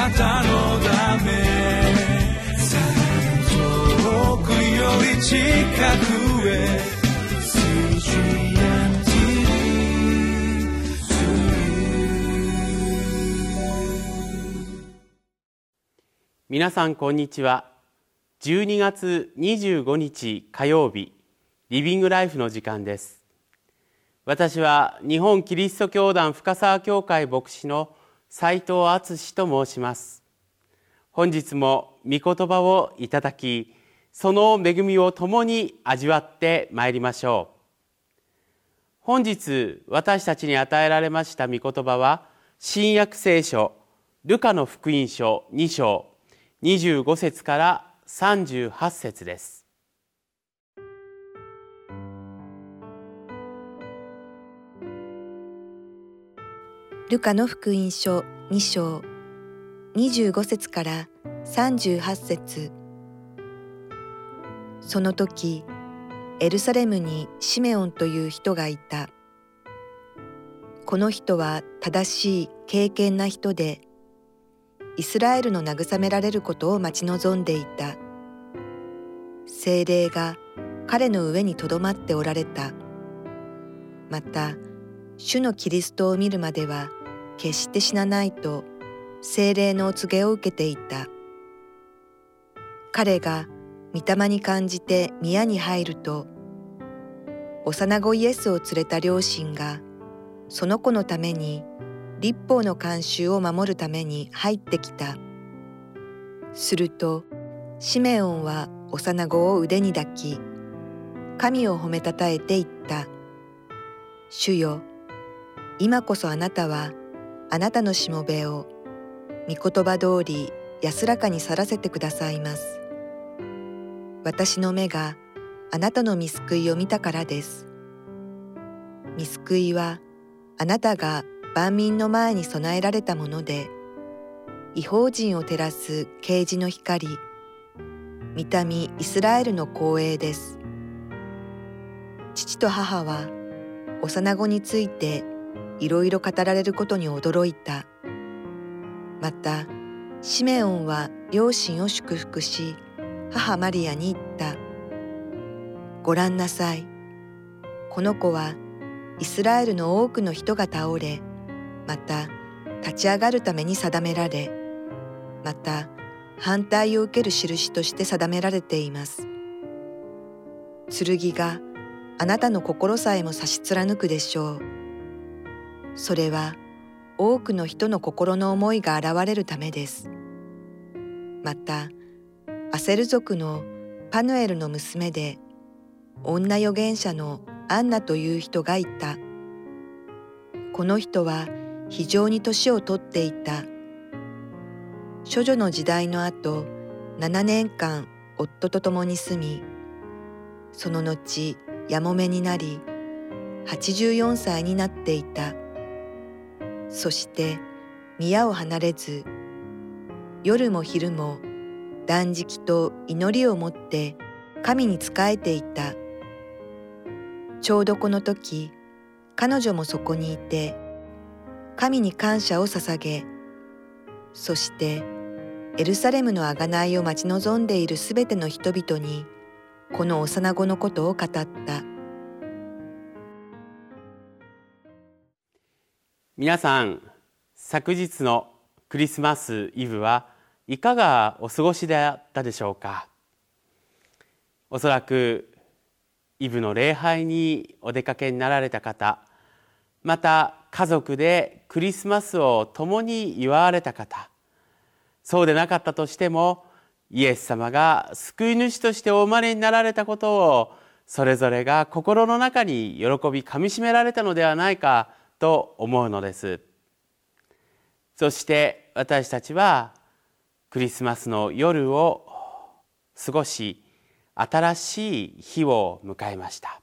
なたのため遠くより近くへ皆さんこんにちは。12月25日火曜日リビングライフの時間です。私は日本キリスト教団深沢教会牧師の斉藤敦と申します。本日も御言葉をいただきその恵みを共に味わってまいりましょう。本日私たちに与えられました御言葉は新約聖書ルカの福音書2章25節から38節です。ルカの福音書2章25節から38節。その時エルサレムにシメオンという人がいた。この人は正しい敬虔な人でイスラエルの慰められることを待ち望んでいた。精霊が彼の上にとどまっておられた。また主のキリストを見るまでは決して死なないと精霊のお告げを受けていた彼が御霊に感じて宮に入ると幼子イエスを連れた両親がその子のために立法の慣習を守るために入ってきた。すると、シメオンは幼子を腕に抱き、神を褒めたたえて言った。主よ、今こそあなたはあなたのしもべを御言葉通り安らかに去らせてくださいます。私の目があなたの見救いを見たからです。見救いはあなたが万民の前に備えられたもので違法人を照らす啓示の光見た目イスラエルの光栄です父と母は幼子についていろいろ語られることに驚いた。またシメオンは両親を祝福し母マリアに言った。ご覧なさい。この子はイスラエルの多くの人が倒れまた立ち上がるために定められまた反対を受ける印として定められています。剣があなたの心さえも差し貫くでしょう。それは多くの人の心の思いが現れるためです。またアセル族のパヌエルの娘で女預言者のアンナという人がいた。この人は非常に年をとっていた。処女の時代の後7年間夫と共に住みその後やもめになり84歳になっていた。そして宮を離れず夜も昼も断食と祈りをもって神に仕えていた。ちょうどこの時彼女もそこにいて神に感謝を捧げそしてエルサレムの贖いを待ち望んでいるすべての人々にこの幼子のことを語った。皆さん昨日のクリスマスイブはいかがお過ごしであったでしょうか？おそらくイブの礼拝にお出かけになられた方また家族でクリスマスを共に祝われた方そうでなかったとしてもイエス様が救い主としてお生まれになられたことをそれぞれが心の中に喜びかみしめられたのではないかと思うのです。そして私たちはクリスマスの夜を過ごし新しい日を迎えました。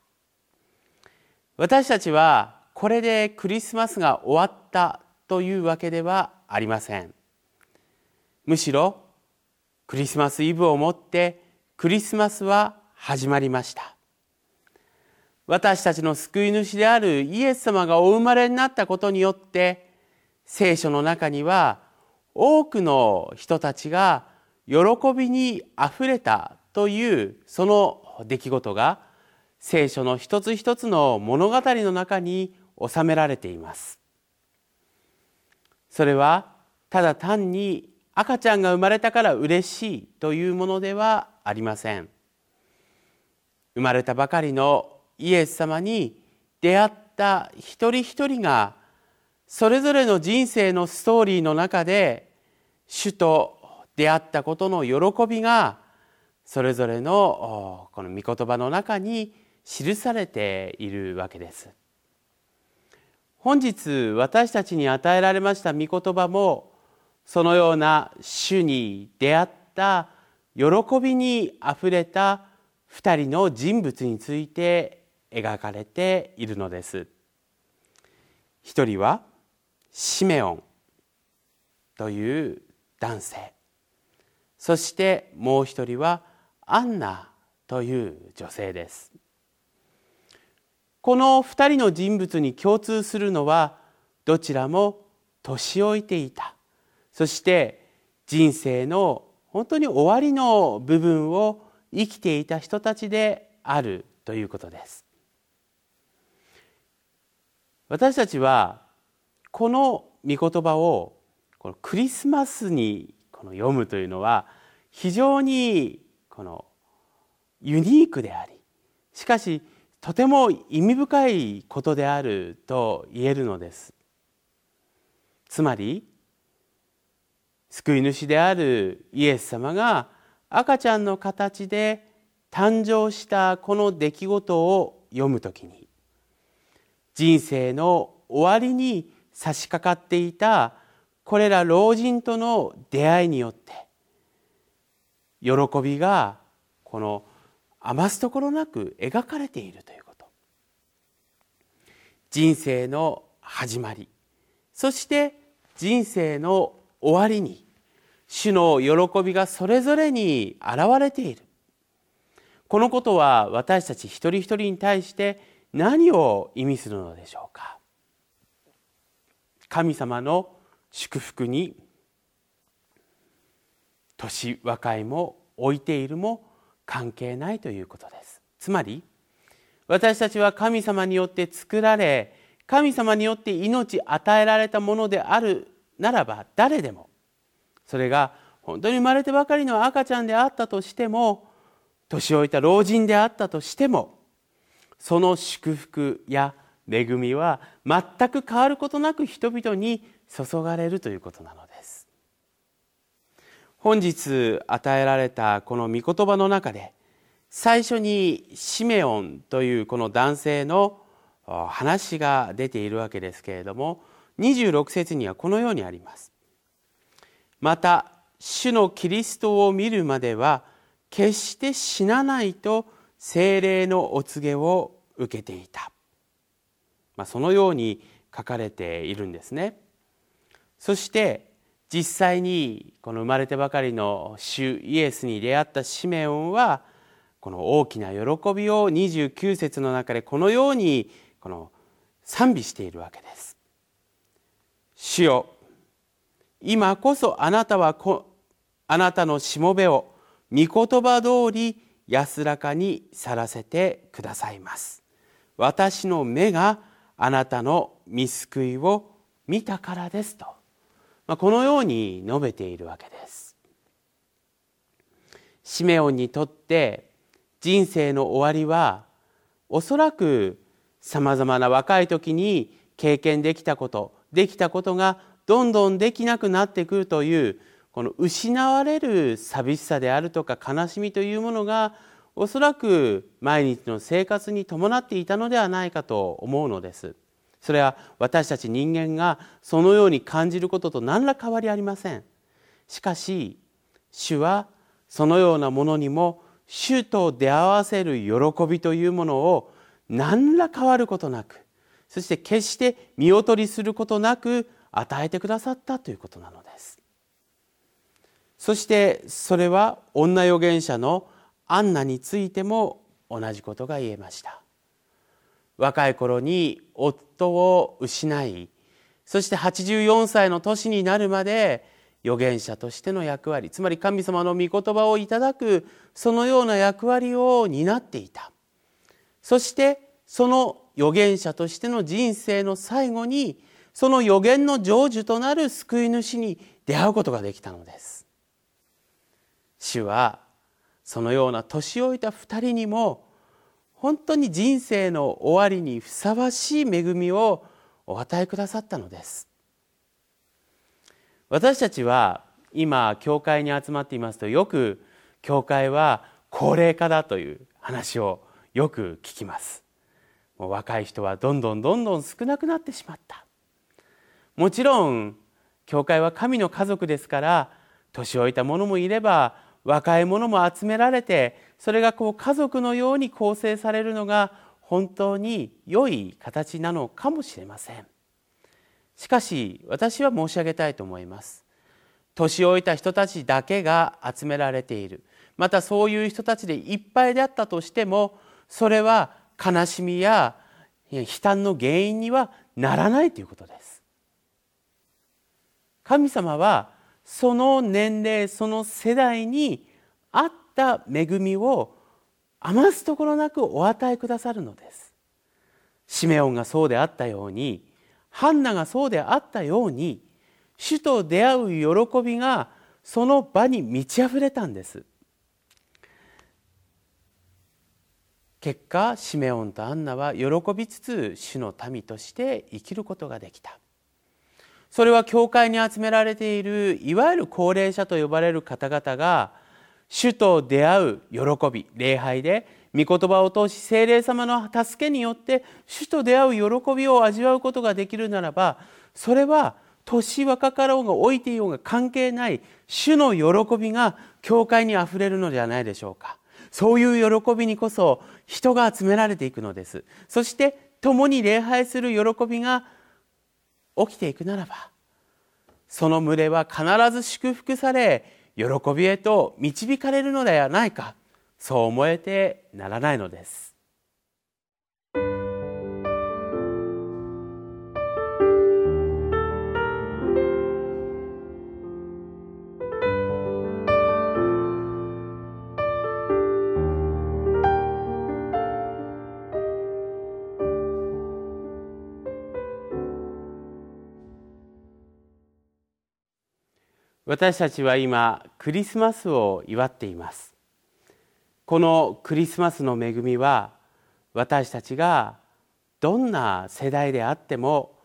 私たちはこれでクリスマスが終わったというわけではありません。むしろクリスマスイブをもってクリスマスは始まりました。私たちの救い主であるイエス様がお生まれになったことによって聖書の中には多くの人たちが喜びにあふれたというその出来事が聖書の一つ一つの物語の中に収められています。それはただ単に赤ちゃんが生まれたから嬉しいというものではありません。生まれたばかりのイエス様に出会った一人一人がそれぞれの人生のストーリーの中で主と出会ったことの喜びがそれぞれのこの御言葉の中に記されているわけです。本日私たちに与えられました御言葉もそのような主に出会った喜びにあふれた二人の人物について描かれているのです。一人はシメオンという男性。そしてもう一人はアンナという女性です。この二人の人物に共通するのはどちらも年老いていた。そして人生の本当に終わりの部分を生きていた人たちであるということです。私たちはこの御言葉をこのクリスマスにこの読むというのは非常にこのユニークでありしかしとても意味深いことであると言えるのです。つまり救い主であるイエス様が赤ちゃんの形で誕生したこの出来事を読むときに人生の終わりに差し掛かっていたこれら老人との出会いによって喜びがこの余すところなく描かれているということ。人生の始まりそして人生の終わりに主の喜びがそれぞれに現れている。このことは私たち一人一人に対して何を意味するのでしょうか？神様の祝福に年若いも置いているも関係ないということです。つまり私たちは神様によって作られ神様によって命与えられたものであるならば誰でもそれが本当に生まれてばかりの赤ちゃんであったとしても年老いた老人であったとしてもその祝福や恵みは全く変わることなく人々に注がれるということなのです。本日与えられたこの御言葉の中で最初にシメオンというこの男性の話が出ているわけですけれども26節にはこのようにあります。また主のキリストを見るまでは決して死なないと精霊のお告げを受けていたまあ、そのように書かれているんですね。そして実際にこの生まれてばかりの主イエスに出会ったシメオンはこの大きな喜びを29節の中でこのようにこの賛美しているわけです。主よ今こそあなたはこあなたのしもべを御言葉通り安らかに去らせてくださいます。私の目があなたの見救いを見たからですと、まあ、このように述べているわけです。シメオンにとって人生の終わりはおそらくさまざまな若い時に経験できたことできたことがどんどんできなくなってくるというこの失われる寂しさであるとか悲しみというものがおそらく毎日の生活に伴っていたのではないかと思うのです。それは私たち人間がそのように感じることと何ら変わりありません。しかし主はそのようなものにも主と出会わせる喜びというものを何ら変わることなくそして決して見劣りすることなく与えてくださったということなのです。そしてそれは女預言者のアンナについても同じことが言えました。若い頃に夫を失いそして84歳の年になるまで預言者としての役割つまり神様の御言葉をいただくそのような役割を担っていた。そしてその預言者としての人生の最後にその預言の成就となる救い主に出会うことができたのです。主はそのような年老いた二人にも本当に人生の終わりにふさわしい恵みをお与えくださったのです。私たちは今教会に集まっていますとよく教会は高齢化だという話をよく聞きます。もう若い人はどんどんどんどん少なくなってしまった。もちろん教会は神の家族ですから年老いた者もいれば若い者も集められてそれがこう家族のように構成されるのが本当に良い形なのかもしれません。しかし私は申し上げたいと思います。年老いた人たちだけが集められている。またそういう人たちでいっぱいであったとしてもそれは悲しみや悲嘆の原因にはならないということです。神様はその年齢その世代に合った恵みを余すところなくお与えくださるのです。シメオンがそうであったようにハンナがそうであったように主と出会う喜びがその場に満ち溢れたんです。結果シメオンとアンナは喜びつつ主の民として生きることができた。それは教会に集められているいわゆる高齢者と呼ばれる方々が主と出会う喜び礼拝で御言葉を通し聖霊様の助けによって主と出会う喜びを味わうことができるならばそれは年若かろうが老いていようが関係ない主の喜びが教会にあふれるのではないでしょうか。そういう喜びにこそ人が集められていくのです。そして共に礼拝する喜びが起きていくならばその群れは必ず祝福され喜びへと導かれるのではないかそう思えてならないのです。私たちは今クリスマスを祝っています。このクリスマスの恵みは私たちがどんな世代であっても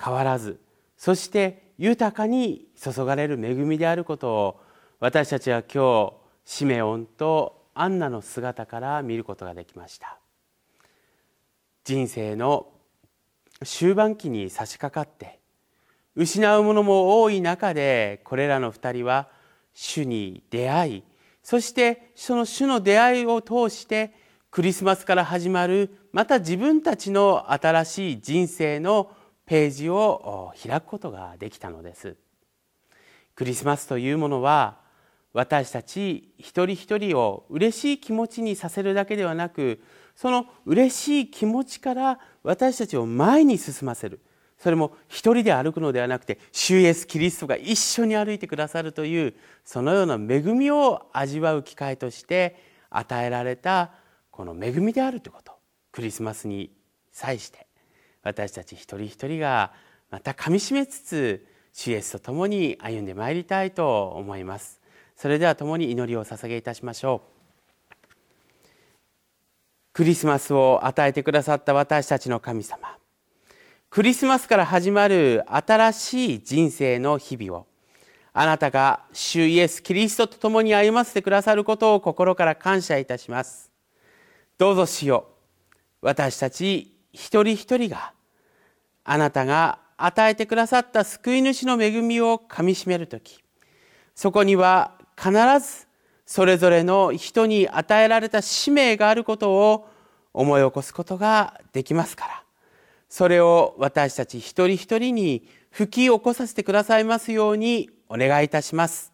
変わらずそして豊かに注がれる恵みであることを私たちは今日シメオンとアンナの姿から見ることができました。人生の終盤期に差し掛かって失うものも多い中でこれらの2人は主に出会いそしてその主の出会いを通してクリスマスから始まるまた自分たちの新しい人生のページを開くことができたのです。クリスマスというものは私たち一人一人を嬉しい気持ちにさせるだけではなくその嬉しい気持ちから私たちを前に進ませる。それも一人で歩くのではなくて主イエスキリストが一緒に歩いてくださるというそのような恵みを味わう機会として与えられたこの恵みであるということ。クリスマスに際して私たち一人一人がまたかみしめつつ主イエスと共に歩んでまいりたいと思います。それでは共に祈りを捧げいたしましょう。クリスマスを与えてくださった私たちの神様クリスマスから始まる新しい人生の日々をあなたが主イエス・キリストと共に歩ませてくださることを心から感謝いたします。どうぞしよう。私たち一人一人があなたが与えてくださった救い主の恵みをかみしめる時そこには必ずそれぞれの人に与えられた使命があることを思い起こすことができますから。それを私たち一人一人に吹き起こさせてくださいますようにお願いいたします。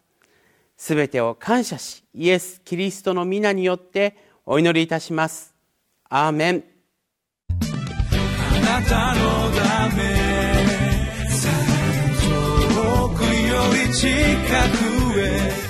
すべてを感謝し、イエス・キリストの皆によってお祈りいたします。アーメン。あなたのため遠くより近くへ